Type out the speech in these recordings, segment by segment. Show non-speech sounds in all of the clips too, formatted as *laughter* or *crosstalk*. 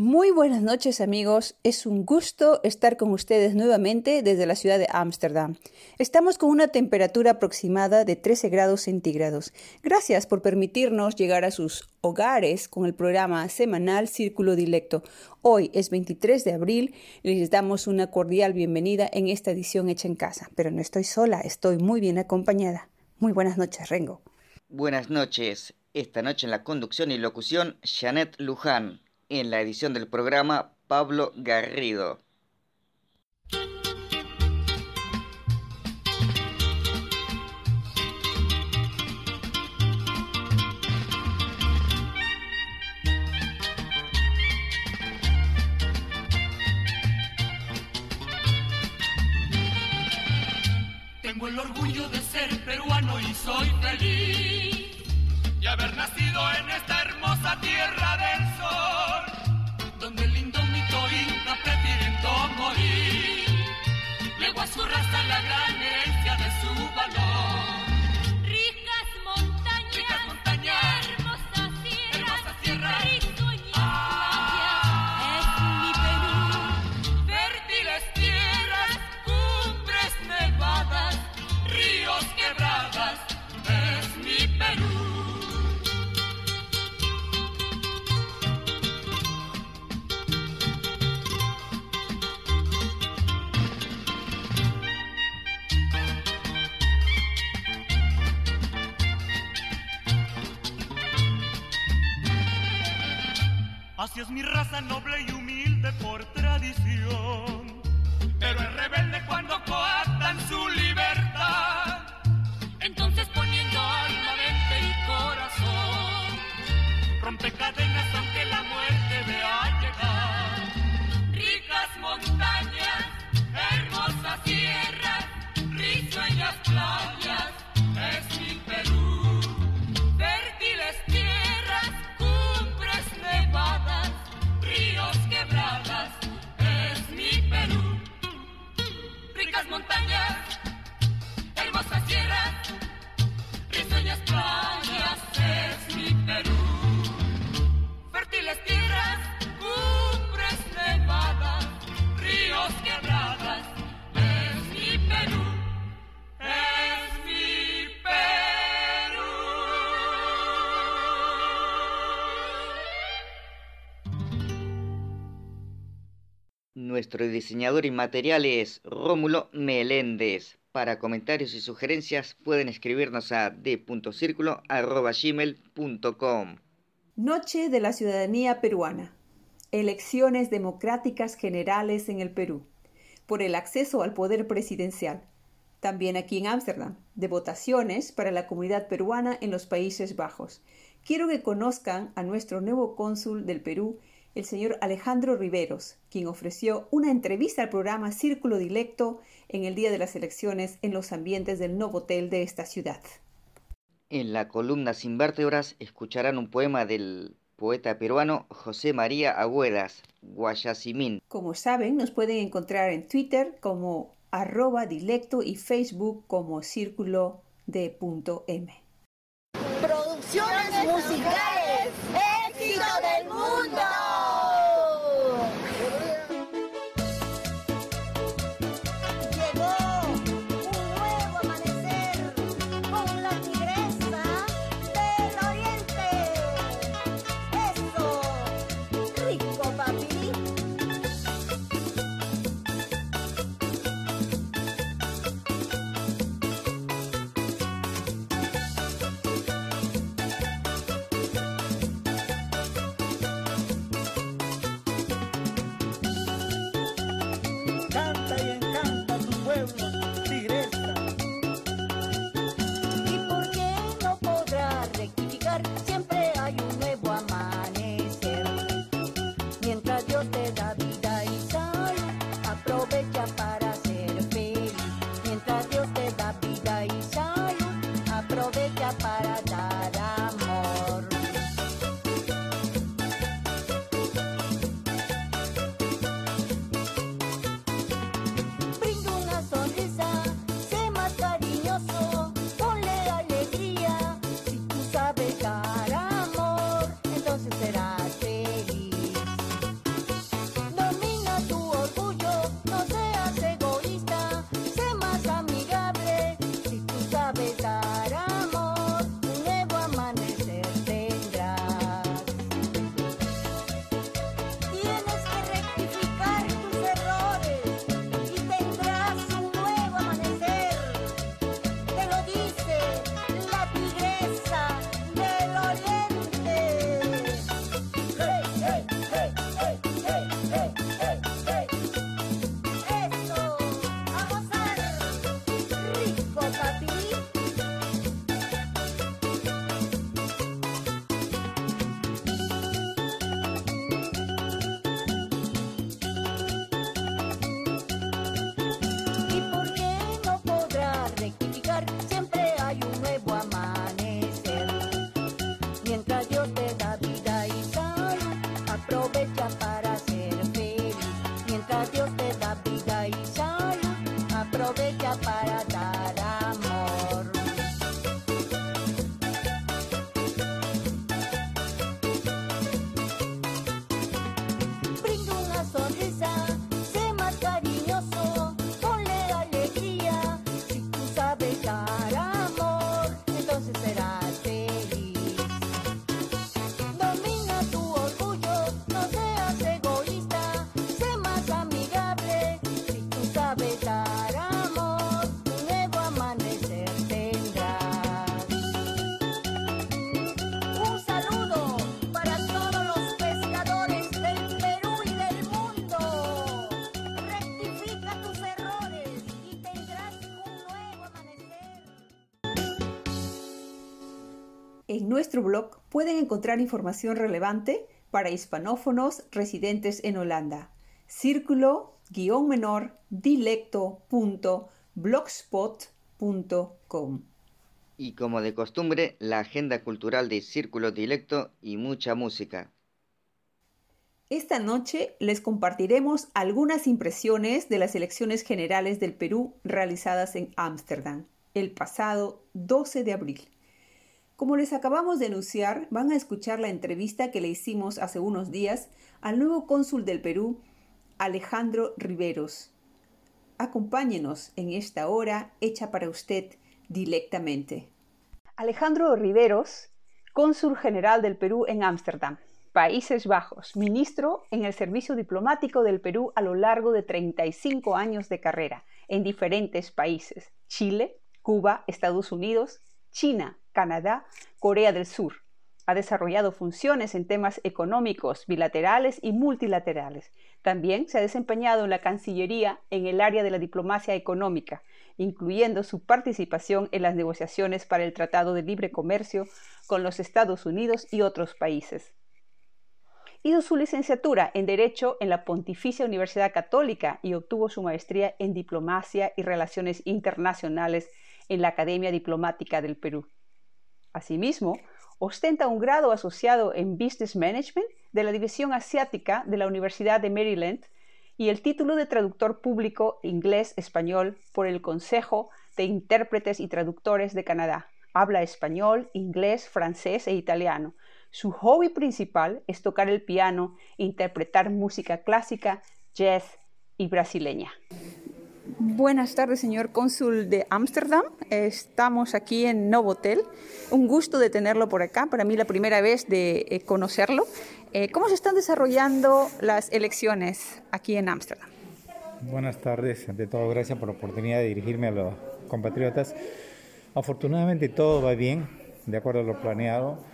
Muy buenas noches amigos, es un gusto estar con ustedes nuevamente desde la ciudad de Ámsterdam. Estamos con una temperatura aproximada de 13 grados centígrados. Gracias por permitirnos llegar a sus hogares con el programa semanal Círculo Dilecto. Hoy es 23 de abril les damos una cordial bienvenida en esta edición hecha en casa. Pero no estoy sola, estoy muy bien acompañada. Muy buenas noches, Rengo. Buenas noches. Esta noche en la conducción y locución, Janet Luján en la edición del programa Pablo Garrido. Tengo el orgullo de ser peruano y soy feliz y haber nacido en esta hermosa tierra su raza la gran herencia de su valor. Raza noble y Nuestro diseñador y es Rómulo Meléndez. Para comentarios y sugerencias pueden escribirnos a d.circulo.gmail.com Noche de la Ciudadanía Peruana. Elecciones democráticas generales en el Perú. Por el acceso al poder presidencial. También aquí en Ámsterdam. De votaciones para la comunidad peruana en los Países Bajos. Quiero que conozcan a nuestro nuevo cónsul del Perú, el señor Alejandro Riveros, quien ofreció una entrevista al programa Círculo Dilecto en el día de las elecciones en los ambientes del Novotel de esta ciudad. En la columna Sin Vértebras escucharán un poema del poeta peruano José María Agüedas, Guayasimín. Como saben, nos pueden encontrar en Twitter como arroba dilecto y Facebook como círculo de punto M. Producciones musicales, En nuestro blog pueden encontrar información relevante para hispanófonos residentes en Holanda. Círculo-menor dilecto.blogspot.com. Y como de costumbre, la agenda cultural de Círculo Dilecto y mucha música. Esta noche les compartiremos algunas impresiones de las elecciones generales del Perú realizadas en Ámsterdam el pasado 12 de abril. Como les acabamos de anunciar, van a escuchar la entrevista que le hicimos hace unos días al nuevo cónsul del Perú, Alejandro Riveros. Acompáñenos en esta hora hecha para usted directamente. Alejandro Riveros, cónsul general del Perú en Ámsterdam, Países Bajos, ministro en el servicio diplomático del Perú a lo largo de 35 años de carrera en diferentes países, Chile, Cuba, Estados Unidos, China, Canadá, Corea del Sur. Ha desarrollado funciones en temas económicos, bilaterales y multilaterales. También se ha desempeñado en la Cancillería en el área de la diplomacia económica, incluyendo su participación en las negociaciones para el Tratado de Libre Comercio con los Estados Unidos y otros países. Hizo su licenciatura en Derecho en la Pontificia Universidad Católica y obtuvo su maestría en Diplomacia y Relaciones Internacionales en la Academia Diplomática del Perú. Asimismo, ostenta un grado asociado en Business Management de la División Asiática de la Universidad de Maryland y el título de traductor público inglés-español por el Consejo de Intérpretes y Traductores de Canadá. Habla español, inglés, francés e italiano. Su hobby principal es tocar el piano e interpretar música clásica, jazz y brasileña. Buenas tardes, señor cónsul de Ámsterdam. Estamos aquí en Novotel. Un gusto de tenerlo por acá. Para mí la primera vez de eh, conocerlo. Eh, ¿Cómo se están desarrollando las elecciones aquí en Ámsterdam? Buenas tardes. Ante todo, gracias por la oportunidad de dirigirme a los compatriotas. Afortunadamente todo va bien, de acuerdo a lo planeado.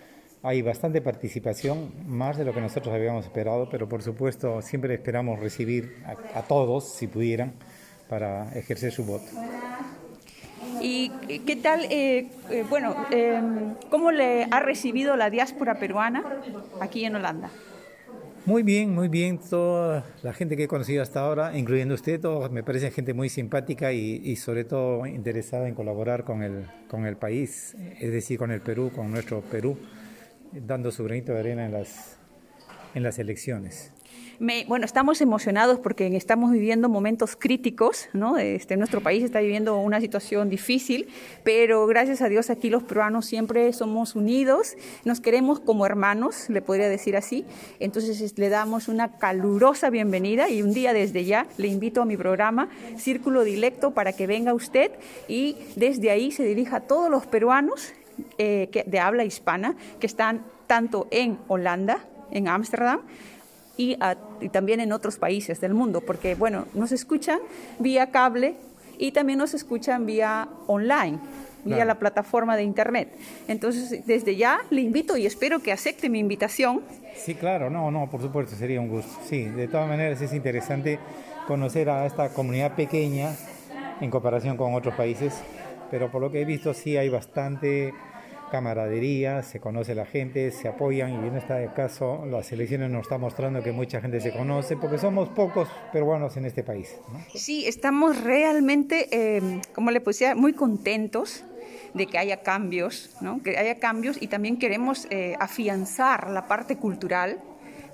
Hay bastante participación, más de lo que nosotros habíamos esperado, pero por supuesto siempre esperamos recibir a, a todos, si pudieran, para ejercer su voto. ¿Y qué tal, eh, eh, bueno, eh, cómo le ha recibido la diáspora peruana aquí en Holanda? Muy bien, muy bien. Toda la gente que he conocido hasta ahora, incluyendo usted, todos me parecen gente muy simpática y, y, sobre todo interesada en colaborar con el, con el país, es decir, con el Perú, con nuestro Perú, dando su granito de arena en las, en las elecciones. Bueno, estamos emocionados porque estamos viviendo momentos críticos, ¿no? Este, nuestro país está viviendo una situación difícil, pero gracias a Dios aquí los peruanos siempre somos unidos, nos queremos como hermanos, le podría decir así. Entonces le damos una calurosa bienvenida y un día desde ya le invito a mi programa Círculo Dilecto para que venga usted y desde ahí se dirija a todos los peruanos eh, de habla hispana que están tanto en Holanda, en Ámsterdam, y, a, y, también en otros países del mundo, porque bueno, nos escuchan vía cable y también nos escuchan vía online, vía claro. la plataforma de internet. Entonces, desde ya le invito y espero que acepte mi invitación. Sí, claro, no, no, por supuesto, sería un gusto. Sí, de todas maneras es interesante conocer a esta comunidad pequeña en comparación con otros países, pero por lo que he visto sí hay bastante camaradería, se conoce la gente, se apoyan y en este caso las elecciones nos está mostrando que mucha gente se conoce porque somos pocos peruanos en este país. ¿no? Sí, estamos realmente, eh, como le decía, muy contentos de que haya cambios, ¿no? que haya cambios y también queremos eh, afianzar la parte cultural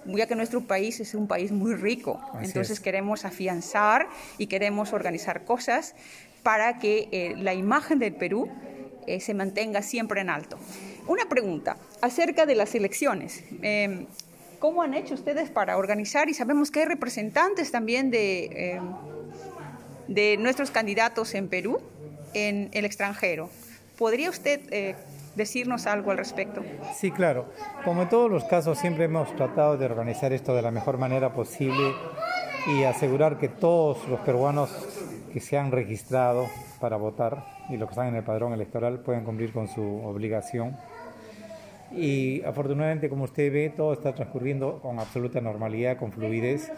ya que nuestro país es un país muy rico, Así entonces es. queremos afianzar y queremos organizar cosas para que eh, la imagen del Perú eh, se mantenga siempre en alto. Una pregunta acerca de las elecciones. Eh, ¿Cómo han hecho ustedes para organizar? Y sabemos que hay representantes también de, eh, de nuestros candidatos en Perú, en el extranjero. ¿Podría usted eh, decirnos algo al respecto? Sí, claro. Como en todos los casos, siempre hemos tratado de organizar esto de la mejor manera posible y asegurar que todos los peruanos que se han registrado para votar y los que están en el padrón electoral puedan cumplir con su obligación. Y afortunadamente, como usted ve, todo está transcurriendo con absoluta normalidad, con fluidez.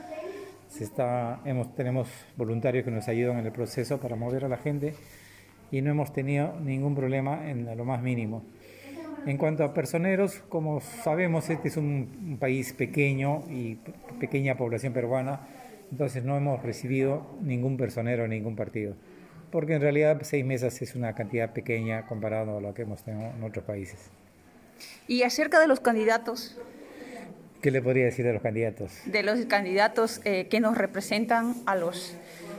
Se está, hemos, tenemos voluntarios que nos ayudan en el proceso para mover a la gente y no hemos tenido ningún problema en lo más mínimo. En cuanto a personeros, como sabemos, este es un, país pequeño y pe- pequeña población peruana, entonces no hemos recibido ningún personero, ningún partido, porque en realidad seis meses es una cantidad pequeña comparado a lo que hemos tenido en otros países. Y acerca de los candidatos, ¿Qué le podría decir de los candidatos? de los candidatos eh, que nos representan a los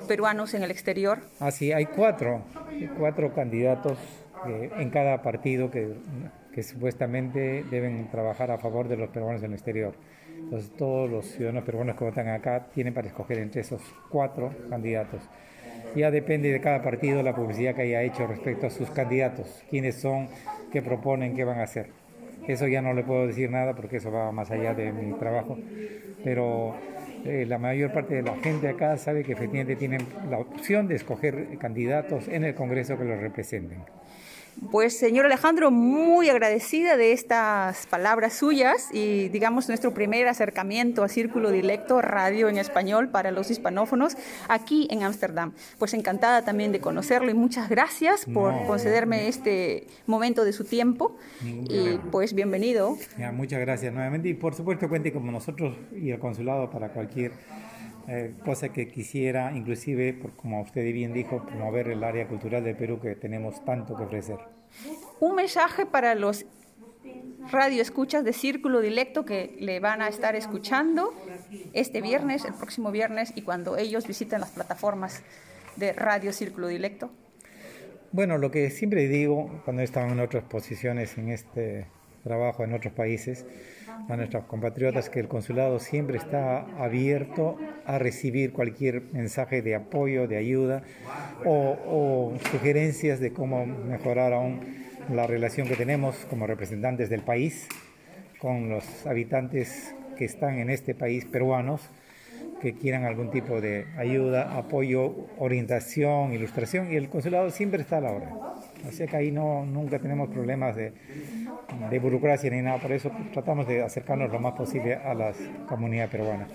peruanos en el exterior. Ah, sí, hay cuatro, cuatro candidatos eh, en cada partido que, que supuestamente deben trabajar a favor de los peruanos en el exterior. Entonces, todos los ciudadanos peruanos que votan acá tienen para escoger entre esos cuatro candidatos. Ya depende de cada partido la publicidad que haya hecho respecto a sus candidatos, quiénes son, qué proponen, qué van a hacer. Eso ya no le puedo decir nada porque eso va más allá de mi trabajo, pero eh, la mayor parte de la gente acá sabe que efectivamente tienen la opción de escoger candidatos en el Congreso que los representen. Pues señor Alejandro, muy agradecida de estas palabras suyas y digamos nuestro primer acercamiento a Círculo Directo Radio en español para los hispanófonos aquí en Ámsterdam. Pues encantada también de conocerlo y muchas gracias por No. concederme este momento de su tiempo Ningún y problema. pues bienvenido. Ya, muchas gracias nuevamente y por supuesto cuente con nosotros y el consulado para cualquier eh, cosa que quisiera, inclusive, por, como usted bien dijo, promover el área cultural del Perú que tenemos tanto que ofrecer. Un mensaje para los radioescuchas de Círculo Directo que le van a estar escuchando este viernes, el próximo viernes y cuando ellos visiten las plataformas de Radio Círculo Directo. Bueno, lo que siempre digo cuando he estado en otras posiciones en este trabajo en otros países, a nuestros compatriotas, que el consulado siempre está abierto a recibir cualquier mensaje de apoyo, de ayuda o, o sugerencias de cómo mejorar aún la relación que tenemos como representantes del país con los habitantes que están en este país peruanos que quieran algún tipo de ayuda, apoyo, orientación, ilustración y el consulado siempre está a la hora. Sea que ahí no, nunca tenemos problemas de, de burocracia ni nada, por eso tratamos de acercarnos lo más posible a la comunidad peruana.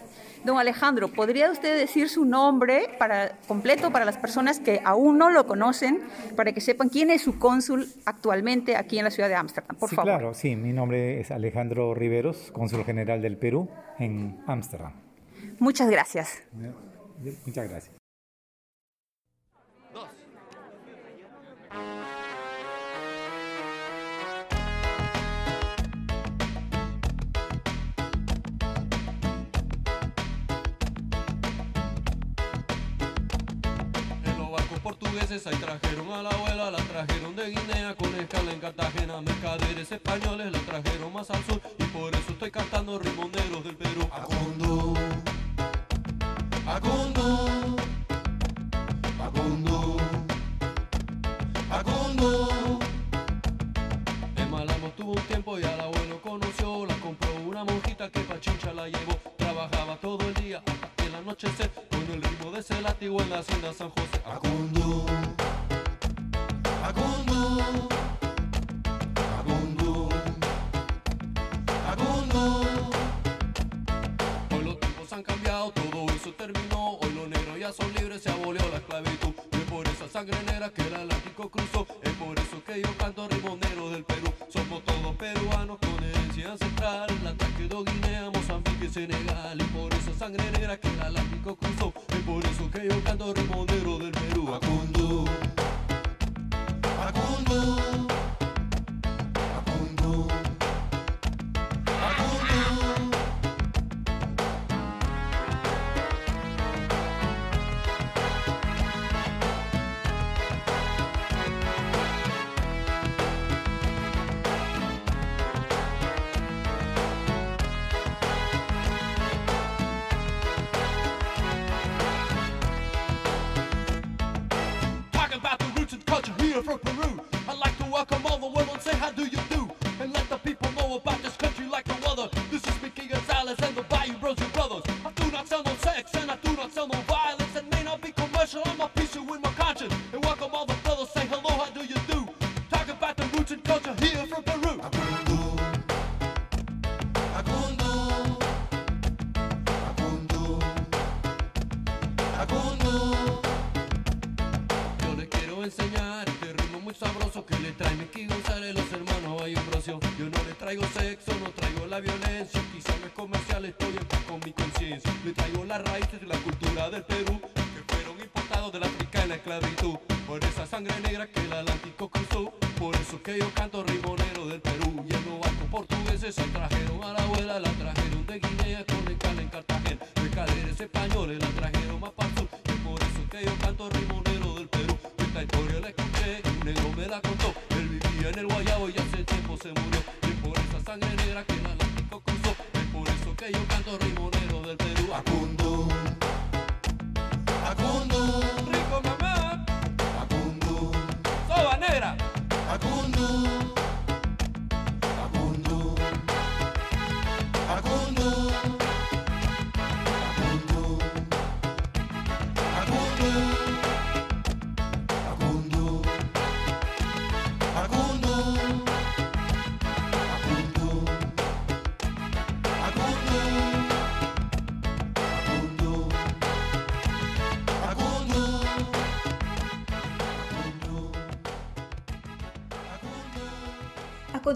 Don Alejandro, ¿podría usted decir su nombre para, completo para las personas que aún no lo conocen, para que sepan quién es su cónsul actualmente aquí en la ciudad de Ámsterdam? Por sí, favor. claro, sí, mi nombre es Alejandro Riveros, cónsul general del Perú en Ámsterdam. Muchas gracias. Muchas gracias. Portugueses ahí trajeron a la abuela, la trajeron de Guinea con escala en Cartagena. Mercaderes españoles la trajeron más al sur y por eso estoy cantando rimonderos del Perú. Acundo, Acundo, Acundo, Acundo. En Malamo tuvo un tiempo y al abuelo conoció, la compró una monjita que pa' chincha la llevó. Trabajaba todo el día anochecer con el ritmo de ese látigo en la hacienda San José. Acundo, Acundo, Acundo, Acundo. Hoy los tiempos han cambiado, todo eso terminó. Hoy los negros ya son libres, se abolió la esclavitud. Por esa sangre negra que el Atlántico cruzó. Es por eso que yo canto rimonero del Perú. Somos todos peruanos con herencia ancestral. La quedó Guinea, Mozambique y Senegal. Y por esa sangre negra que el Atlántico cruzó. Es por eso que yo canto rimonero del Perú. Acundo, Acundo.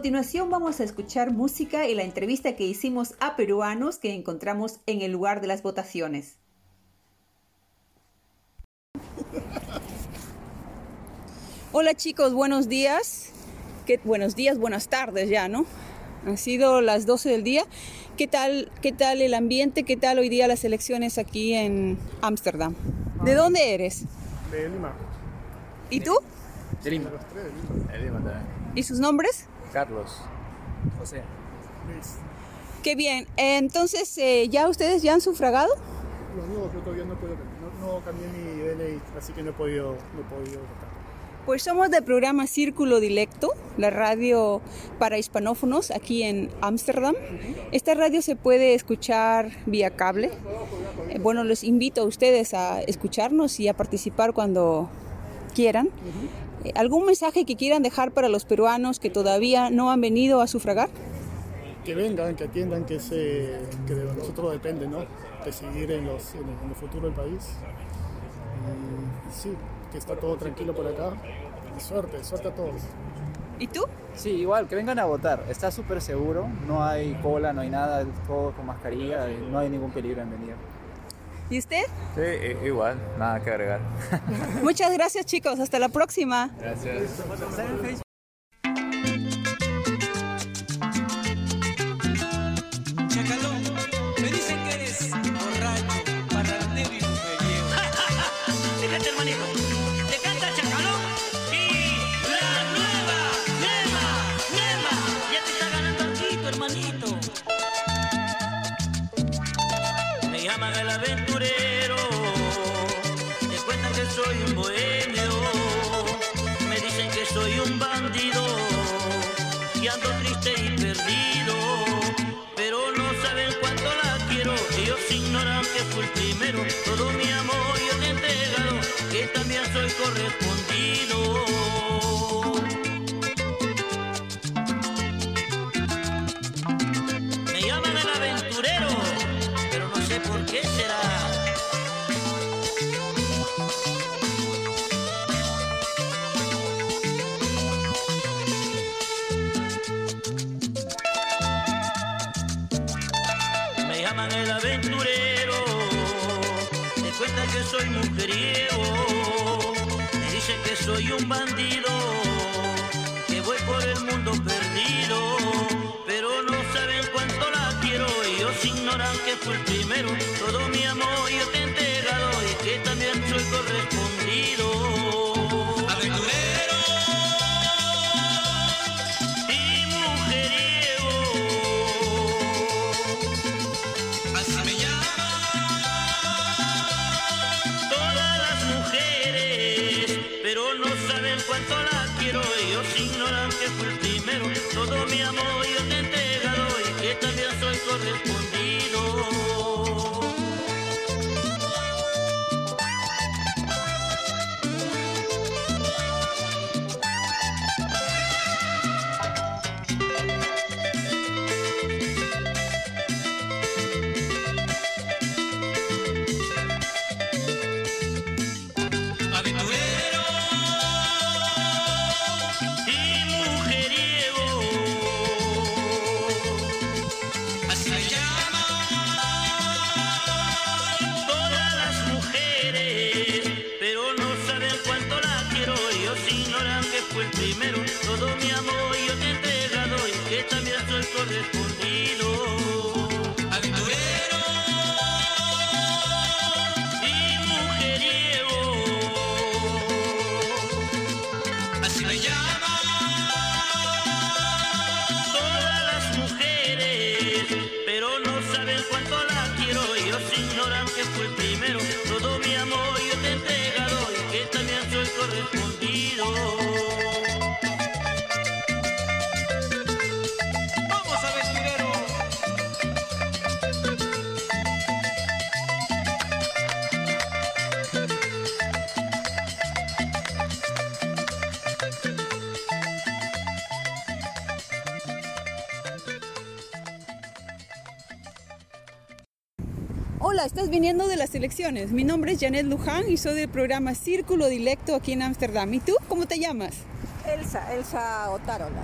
Continuación vamos a escuchar música y la entrevista que hicimos a peruanos que encontramos en el lugar de las votaciones. Hola chicos, buenos días. ¿Qué- buenos días, buenas tardes ya, ¿no? Han sido las 12 del día. ¿Qué tal, ¿Qué tal el ambiente? ¿Qué tal hoy día las elecciones aquí en Ámsterdam? ¿De dónde eres? De Lima. ¿Y tú? De Lima. De Lima también. ¿Y sus nombres? Carlos. José. Luis. Qué bien. Entonces, eh, ¿ya ustedes ya han sufragado? No, no, yo todavía no, puedo, no, no cambié mi DNI, así que no he podido, no he podido votar. Pues somos del programa Círculo Dilecto, la radio para hispanófonos aquí en Ámsterdam. Esta radio se puede escuchar vía cable. Eh, Bueno, les invito a ustedes a escucharnos y a participar cuando quieran. ¿Algún mensaje que quieran dejar para los peruanos que todavía no han venido a sufragar? Que vengan, que atiendan, que, se, que de nosotros depende, ¿no? De seguir en, los, en, el, en el futuro del país. Y, sí, que está todo tranquilo por acá. Y suerte, suerte a todos. ¿Y tú? Sí, igual, que vengan a votar. Está súper seguro. No hay cola, no hay nada. Todo con mascarilla. No hay ningún peligro en venir. ¿Y usted? Sí, igual. Nada que agregar. Muchas gracias chicos, hasta la próxima. Gracias. Viniendo de las elecciones. Mi nombre es Janet Luján y soy del programa Círculo Dilecto aquí en Ámsterdam. ¿Y tú? ¿Cómo te llamas? Elsa, Elsa Otárola,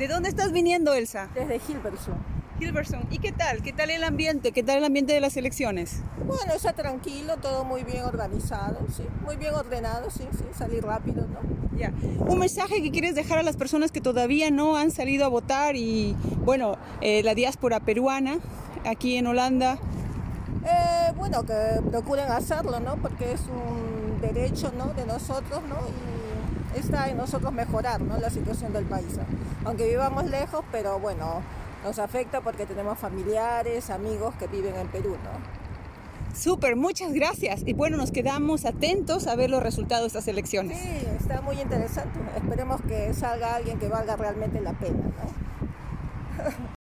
¿De dónde estás viniendo, Elsa? desde Hilversum. Hilversum. ¿Y qué tal? ¿Qué tal el ambiente? ¿Qué tal el ambiente de las elecciones? Bueno, está tranquilo, todo muy bien organizado, sí, muy bien ordenado, sí, sí, salir rápido, ¿no? Ya. Un mensaje que quieres dejar a las personas que todavía no han salido a votar y, bueno, eh, la diáspora peruana aquí en Holanda. Eh, bueno, que procuren hacerlo, ¿no? Porque es un derecho, ¿no? De nosotros, ¿no? Y está en nosotros mejorar, ¿no? La situación del país. ¿no? Aunque vivamos lejos, pero bueno, nos afecta porque tenemos familiares, amigos que viven en Perú, ¿no? Súper, muchas gracias. Y bueno, nos quedamos atentos a ver los resultados de estas elecciones. Sí, está muy interesante. Esperemos que salga alguien que valga realmente la pena, ¿no? *laughs*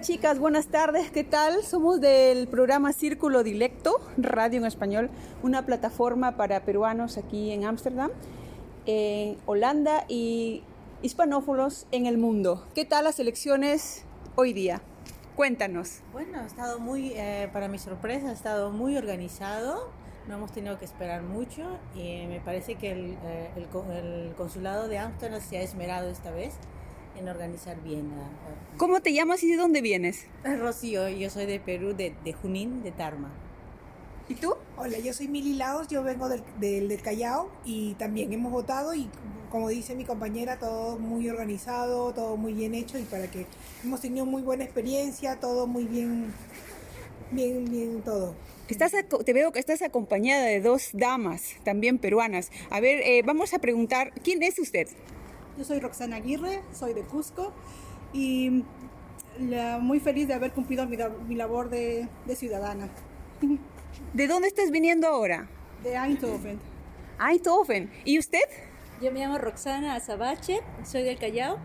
Chicas, buenas tardes, ¿qué tal? Somos del programa Círculo Dilecto, radio en español, una plataforma para peruanos aquí en Ámsterdam, en Holanda y hispanófonos en el mundo. ¿Qué tal las elecciones hoy día? Cuéntanos. Bueno, ha estado muy, eh, para mi sorpresa, ha estado muy organizado. No hemos tenido que esperar mucho y me parece que el, eh, el el consulado de Ámsterdam se ha esmerado esta vez en organizar bien. a- ¿Cómo te llamas y de dónde vienes? a- Rocío, yo soy de Perú, de, de Junín, de Tarma. ¿Y tú? Hola, yo soy Mili Laos, yo vengo del, del, del Callao y también hemos votado y como dice mi compañera, todo muy organizado, todo muy bien hecho y para que hemos tenido muy buena experiencia, todo muy bien, bien, bien todo. Estás te veo que estás acompañada de dos damas, también peruanas. A ver, eh, vamos a preguntar, ¿quién es usted? Yo soy Roxana Aguirre, soy de Cusco y la- muy feliz de haber cumplido mi, mi labor de, de ciudadana. *laughs* ¿De dónde estás viniendo ahora? De Eindhoven. Eindhoven. ¿Y usted? Yo me llamo Roxana Azabache, soy del Callao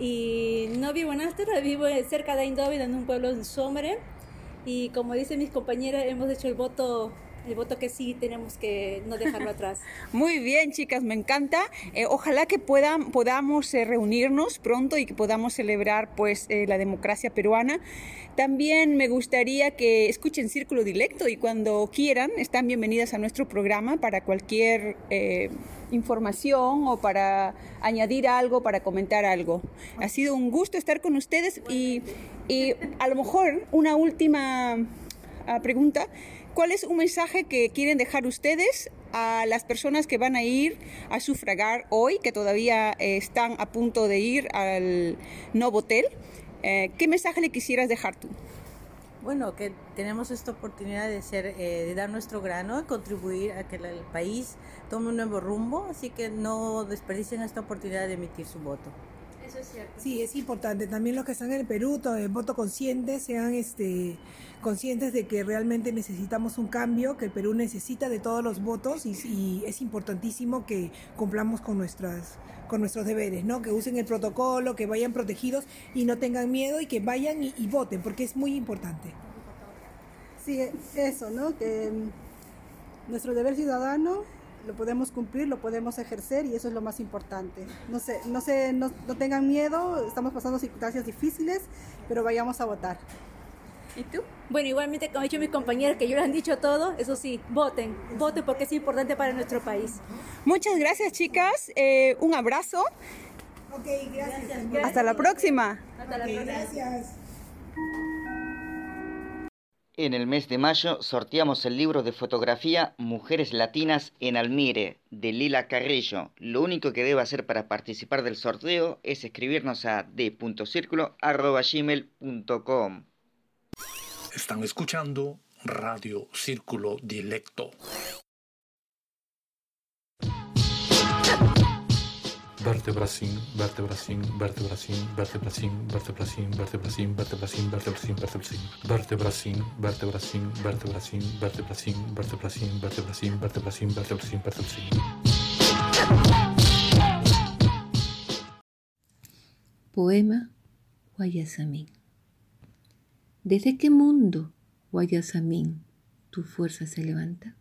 y no vivo en Ámsterdam, vivo cerca de Eindhoven, en un pueblo en Someren. Y como dicen mis compañeras, hemos hecho el voto, el voto que sí tenemos que no dejarlo atrás. *laughs* Muy bien, chicas, me encanta. Eh, ojalá que puedan, podamos eh, reunirnos pronto y que podamos celebrar pues eh, la democracia peruana. También me gustaría que escuchen Círculo Dilecto y cuando quieran están bienvenidas a nuestro programa para cualquier información o para añadir algo, para comentar algo. Ha sido un gusto estar con ustedes y, y a lo mejor una última ah, pregunta. ¿Cuál es un mensaje que quieren dejar ustedes a las personas que van a ir a sufragar hoy, que todavía eh, están a punto de ir al Novotel? Eh, ¿Qué mensaje le quisieras dejar tú? Bueno, que tenemos esta oportunidad de ser, eh, de dar nuestro grano, contribuir a que el país tome un nuevo rumbo, así que no desperdicien esta oportunidad de emitir su voto. Eso es cierto. Sí, es importante. También los que están en el Perú, todo el voto consciente, sean este, conscientes de que realmente necesitamos un cambio, que el Perú necesita de todos los votos y, y es importantísimo que cumplamos con nuestras con nuestros deberes, ¿no? Que usen el protocolo, que vayan protegidos y no tengan miedo y que vayan y, y voten, porque es muy importante. Sí, eso, ¿no? Que mm, nuestro deber ciudadano lo podemos cumplir, lo podemos ejercer y eso es lo más importante. No sé, no, sé, no, no tengan miedo, estamos pasando circunstancias difíciles, pero vayamos a votar. ¿Y tú? Bueno, igualmente como han dicho mis compañeras que ya lo han dicho todo, eso sí, voten, voten porque es importante para nuestro país. Muchas gracias, chicas. Eh, un abrazo. Ok, gracias. Hasta la próxima. Hasta la Ok, próxima. gracias. En el mes de mayo sorteamos el libro de fotografía Mujeres Latinas en Almire, de Lila Carrillo. Lo único que debe hacer para participar del sorteo es escribirnos a d.circulo.gmail.com. Están escuchando Radio Círculo Dilecto. Vertebracin, vertebracin, vertebracin, vertebracin, vertebracin, vertebracin, vertebracin, vertebracin, vertebracin, vertebracin, vertebracin, vertebracin, vertebracin, vertebracin, vertebracin, vertebracin, vertebracin, vertebracin. Poema Guayasamín. ¿Desde qué mundo, Guayasamín, tu fuerza se levanta?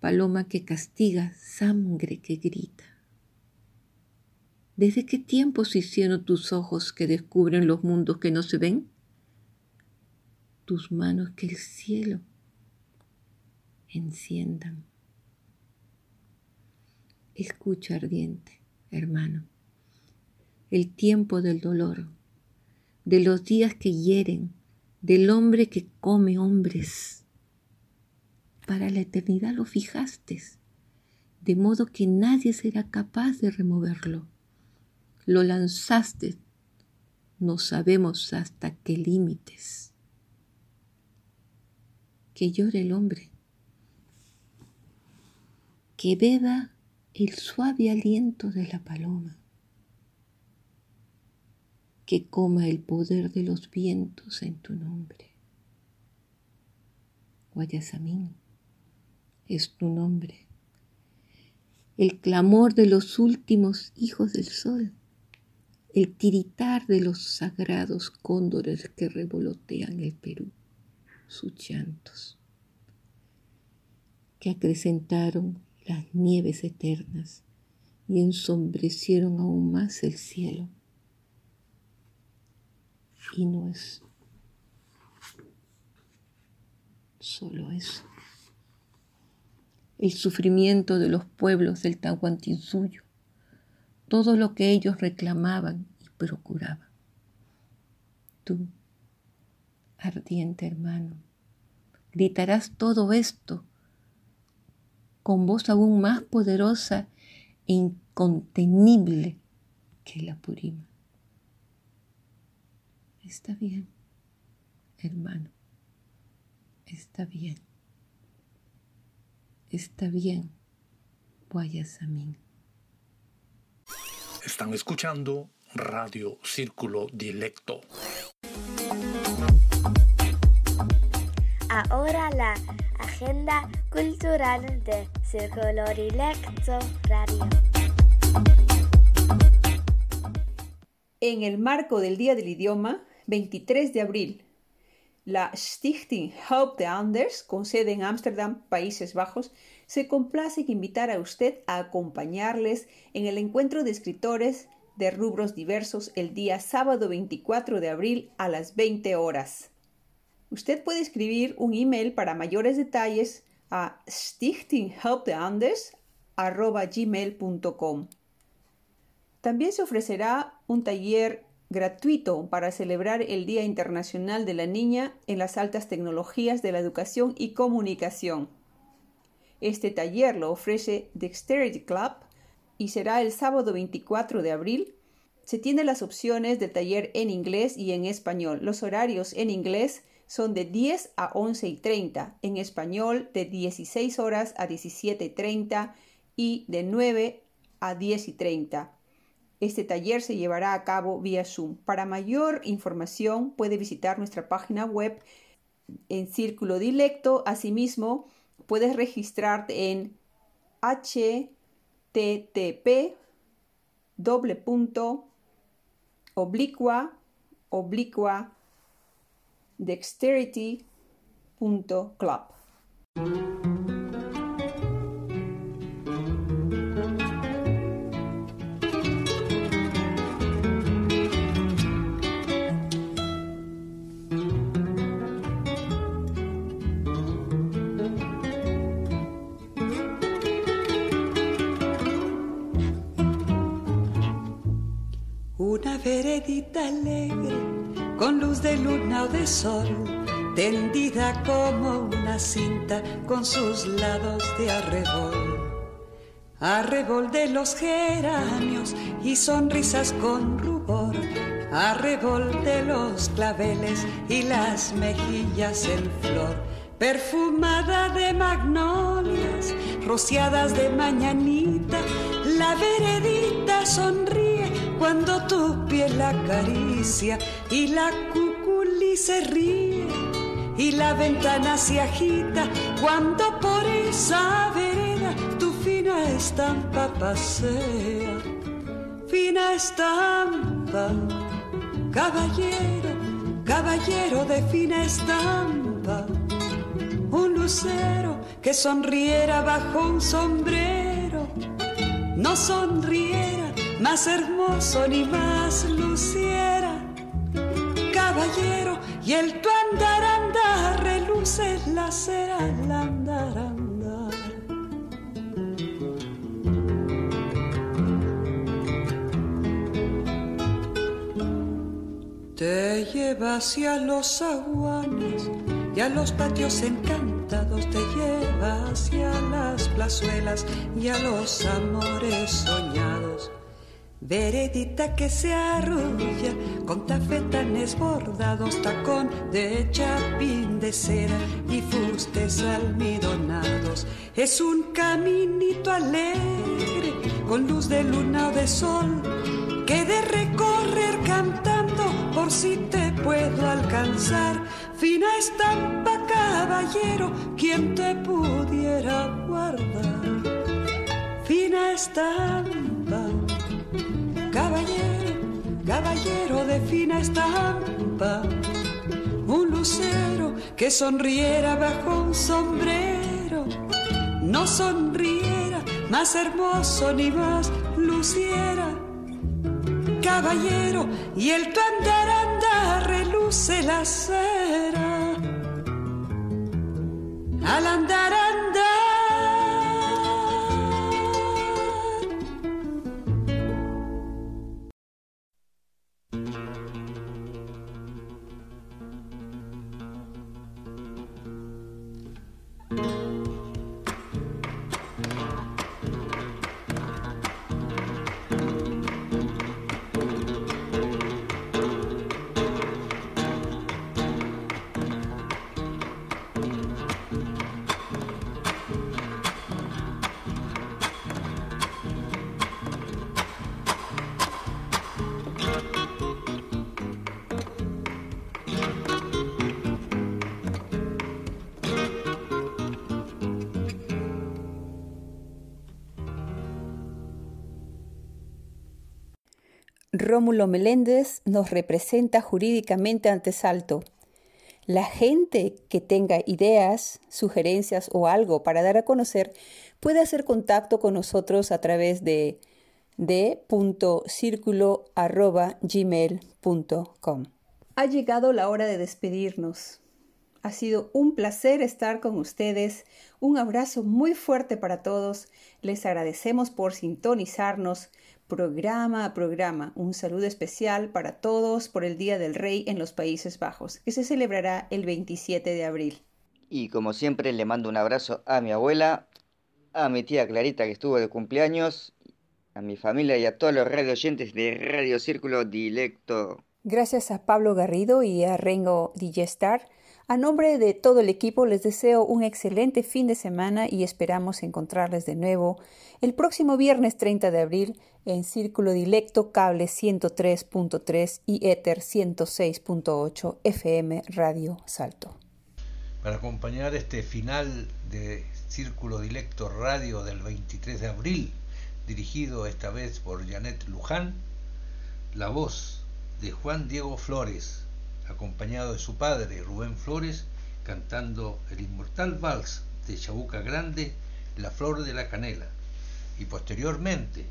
Paloma que castiga, sangre que grita. ¿Desde qué tiempo se hicieron tus ojos que descubren los mundos que no se ven? Tus manos que el cielo enciendan. Escucha ardiente, hermano, el tiempo del dolor, de los días que hieren, del hombre que come hombres. Para la eternidad lo fijaste, de modo que nadie será capaz de removerlo. Lo lanzaste, no sabemos hasta qué límites. Que llore el hombre, que beba el suave aliento de la paloma, que coma el poder de los vientos en tu nombre. Guayasamín es tu nombre, el clamor de los últimos hijos del sol, el tiritar de los sagrados cóndores que revolotean el Perú, sus llantos, que acrecentaron las nieves eternas y ensombrecieron aún más el cielo. Y no es solo eso. El sufrimiento de los pueblos del Tahuantinsuyo, todo lo que ellos reclamaban y procuraban. Tú, ardiente hermano, gritarás todo esto con voz aún más poderosa e incontenible que la Purima. Está bien, hermano, está bien, está bien, Guayasamín. Están escuchando Radio Círculo Dilecto. Ahora la agenda cultural de Círculo Dilecto Radio. En el marco del Día del Idioma, 23 de abril, la Stichting Hope de Anders, con sede en Ámsterdam, Países Bajos, se complace en invitar a usted a acompañarles en el encuentro de escritores de rubros diversos el día sábado 24 de abril a las 20 horas. Usted puede escribir un email para mayores detalles a stichtinghelptheanders.gmail.com. También se ofrecerá un taller gratuito para celebrar el Día Internacional de la Niña en las altas tecnologías de la educación y comunicación. Este taller lo ofrece Dexterity Club y será el sábado 24 de abril. Se tienen las opciones de taller en inglés y en español. Los horarios en inglés son de 10 a 11 y 30, en español de 16 horas a 17 y 30 y de 9 a 10 y 30. Este taller se llevará a cabo vía Zoom. Para mayor información puede visitar nuestra página web en Círculo Dilecto. Asimismo, puedes registrarte en http doble punto oblicua oblicua. Veredita alegre con luz de luna o de sol, tendida como una cinta con sus lados de arrebol. Arrebol de los geranios y sonrisas con rubor, arrebol de los claveles y las mejillas en flor, perfumada de magnolias, rociadas de mañanita, la veredita sonríe cuando tu piel la acaricia y la cuculi se ríe y la ventana se agita cuando por esa vereda tu fina estampa pasea. Fina estampa, caballero, caballero de fina estampa, un lucero que sonriera bajo un sombrero, no sonriera más hermoso ni más luciera. Caballero, y el tu andar andar reluce la cera al andar andar. Te lleva hacia los aguanes y a los patios encantados te lleva hacia las plazuelas y a los amores soñados. Veredita que se arrulla con tafetanes bordados, tacón de chapín de cera y fustes almidonados. Es un caminito alegre con luz de luna o de sol que de recorrer cantando por si te puedo alcanzar. Fina estampa, caballero, quien te pudiera guardar. Fina estampa caballero, caballero de fina estampa, un lucero que sonriera bajo un sombrero, no sonriera más hermoso ni más luciera. Caballero, y el tu andar anda reluce la cera. Al andar andar Rómulo Meléndez nos representa jurídicamente ante Salto. La gente que tenga ideas, sugerencias o algo para dar a conocer puede hacer contacto con nosotros a través de d.circulo.gmail.com. Ha llegado la hora de despedirnos. Ha sido un placer estar con ustedes. Un abrazo muy fuerte para todos. Les agradecemos por sintonizarnos programa a programa. Un saludo especial para todos por el Día del Rey en los Países Bajos, que se celebrará el 27 de abril. Y como siempre le mando un abrazo a mi abuela, a mi tía Clarita que estuvo de cumpleaños, a mi familia y a todos los radio oyentes de Radio Círculo Dilecto. Gracias a Pablo Garrido y a Rengo Digestar. A nombre de todo el equipo les deseo un excelente fin de semana y esperamos encontrarles de nuevo el próximo viernes 30 de abril en Círculo Dilecto Cable 103.3 y Ether 106.8 FM Radio Salto. Para acompañar este final de Círculo Dilecto Radio del 23 de abril, dirigido esta vez por Janet Luján, la voz de Juan Diego Flores, acompañado de su padre Rubén Flores, cantando el inmortal vals de Chabuca Grande, La Flor de la Canela, y posteriormente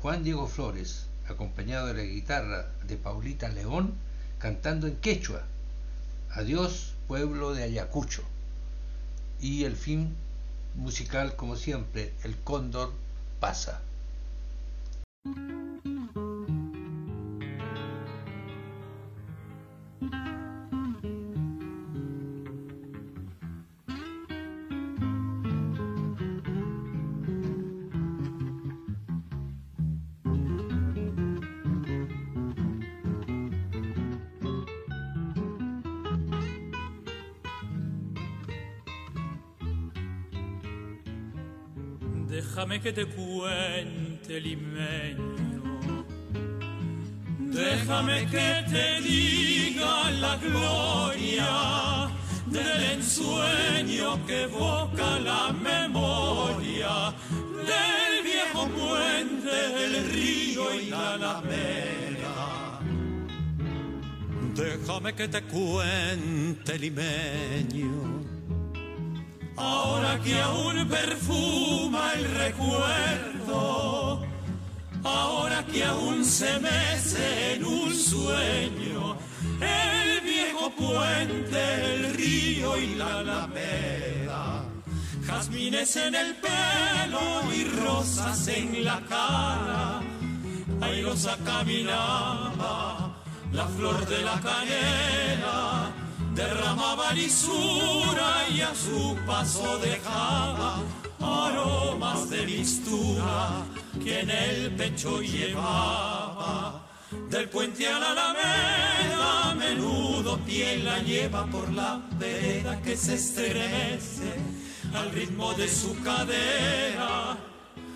Juan Diego Flores, acompañado de la guitarra de Paulita León, cantando en quechua, Adiós pueblo de Ayacucho, y el fin musical como siempre, El Cóndor pasa. Déjame que te cuente, limeño. Déjame que te diga la gloria del ensueño que evoca la memoria del viejo puente, el río y la alameda. Déjame que te cuente, limeño ahora que aún perfuma el recuerdo, ahora que aún se mece en un sueño el viejo puente, el río y la alameda, jazmines en el pelo y rosas en la cara, airosa caminaba la flor de la canela derramaba lisura y a su paso dejaba aromas de mistura que en el pecho llevaba. Del puente a la alameda, menudo piel la lleva por la vereda que se estremece al ritmo de su cadera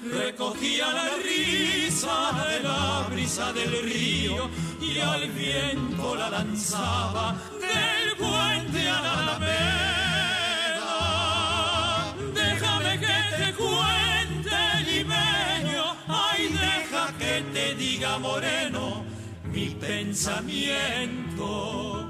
recogía la risa de la brisa del río y al viento la lanzaba del moreno, mi pensamiento.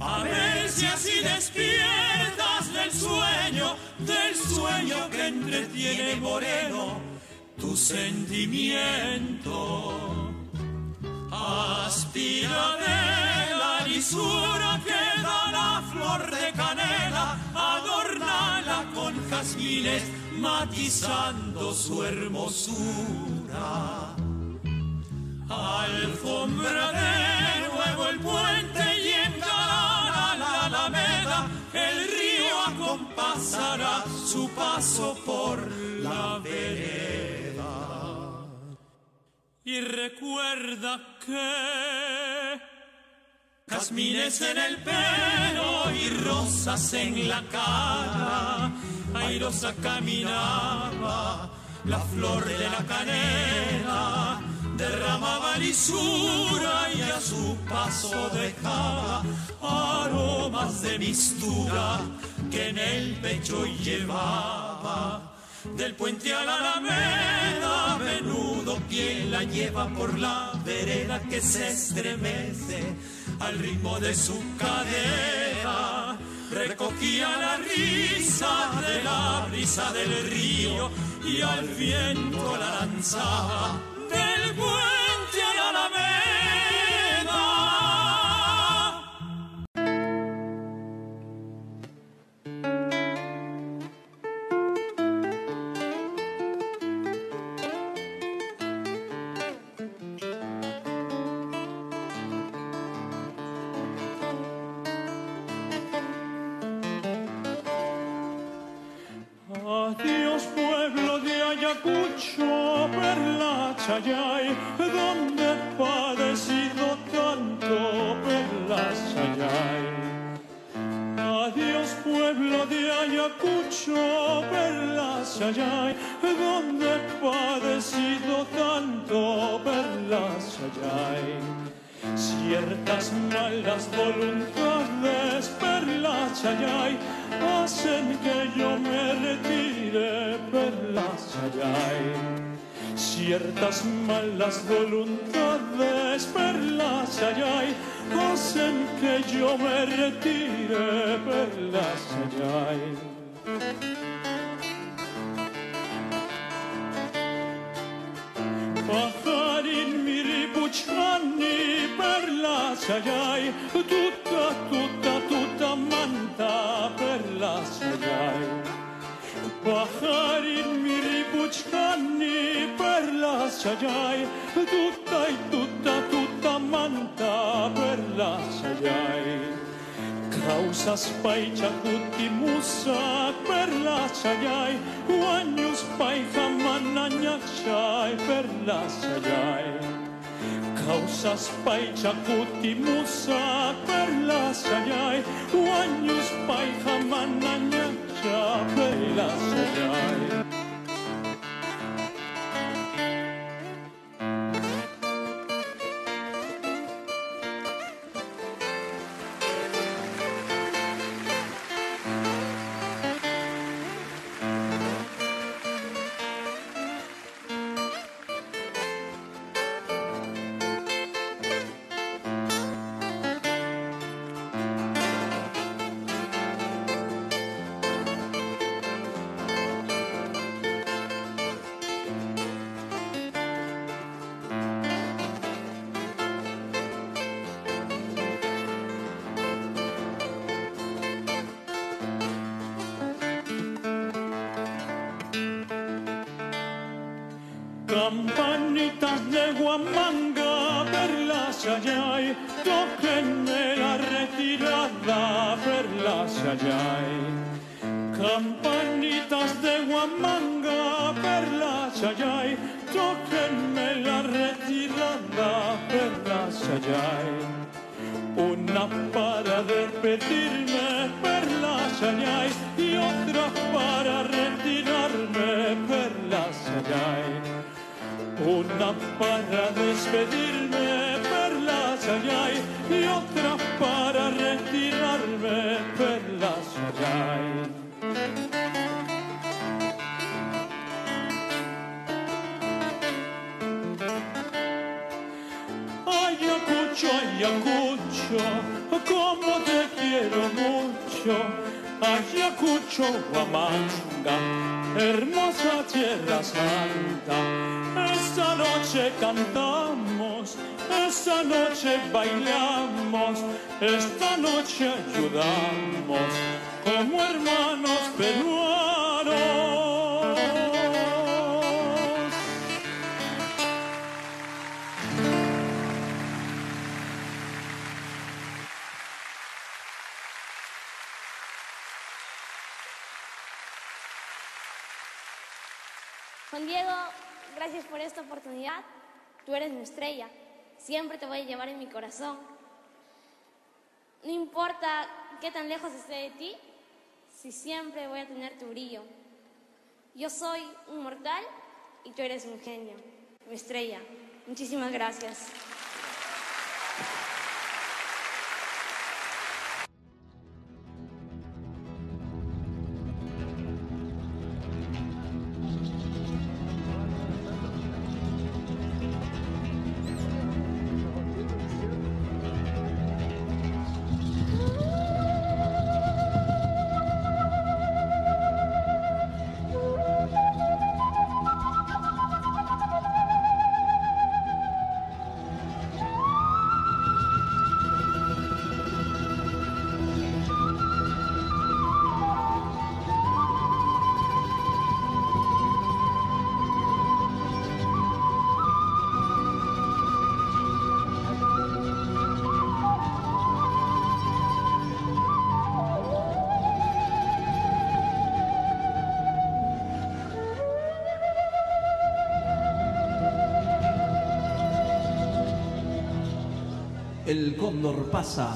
A ver si así despiertas del sueño, del sueño que entretiene moreno tu sentimiento. Aspira de la lisura que da la flor de canela, adornala con jazmines matizando su hermosura. Alfombra de nuevo el puente y engalana la alameda, el río acompasará su paso por la vereda. Y recuerda que Jazmines en el pelo y rosas en la cara, airosa caminaba la flor de la canela derramaba lisura y a su paso dejaba aromas de mistura que en el pecho llevaba. Del puente a la alameda, menudo quien la lleva por la vereda que se estremece al ritmo de su cadera. Recogía la risa de la brisa del río y al viento la lanzaba del puente Ciertas malas voluntades, Perla Chayay, hacen que yo me retire, paitxa kuti musa per la xallai, guanyos paitxa mananyak xai per la xallai. Causas paitxa kuti musa per la xallai, guanyos paitxa mananyak xai per la xallai. Perlas ayay, tóquenme la retirada, perlas ayay. Campanitas de Guamanga, perlas ayay, tóquenme la retirada, perlas ayay. Una para despedirme, perlas ayay, y otra para retirarme, perlas ayay. Una para despedirme, Ayacucho, como te quiero mucho. Ayacucho, Huamanga, hermosa tierra santa. Esta noche cantamos, esta noche bailamos, esta noche ayudamos como hermanos peruanos. Gracias por esta oportunidad. Tú eres mi estrella. Siempre te voy a llevar en mi corazón. No importa qué tan lejos esté de ti, si siempre voy a tener tu brillo. Yo soy un mortal y tú eres un genio, mi estrella. Muchísimas gracias. El cóndor pasa.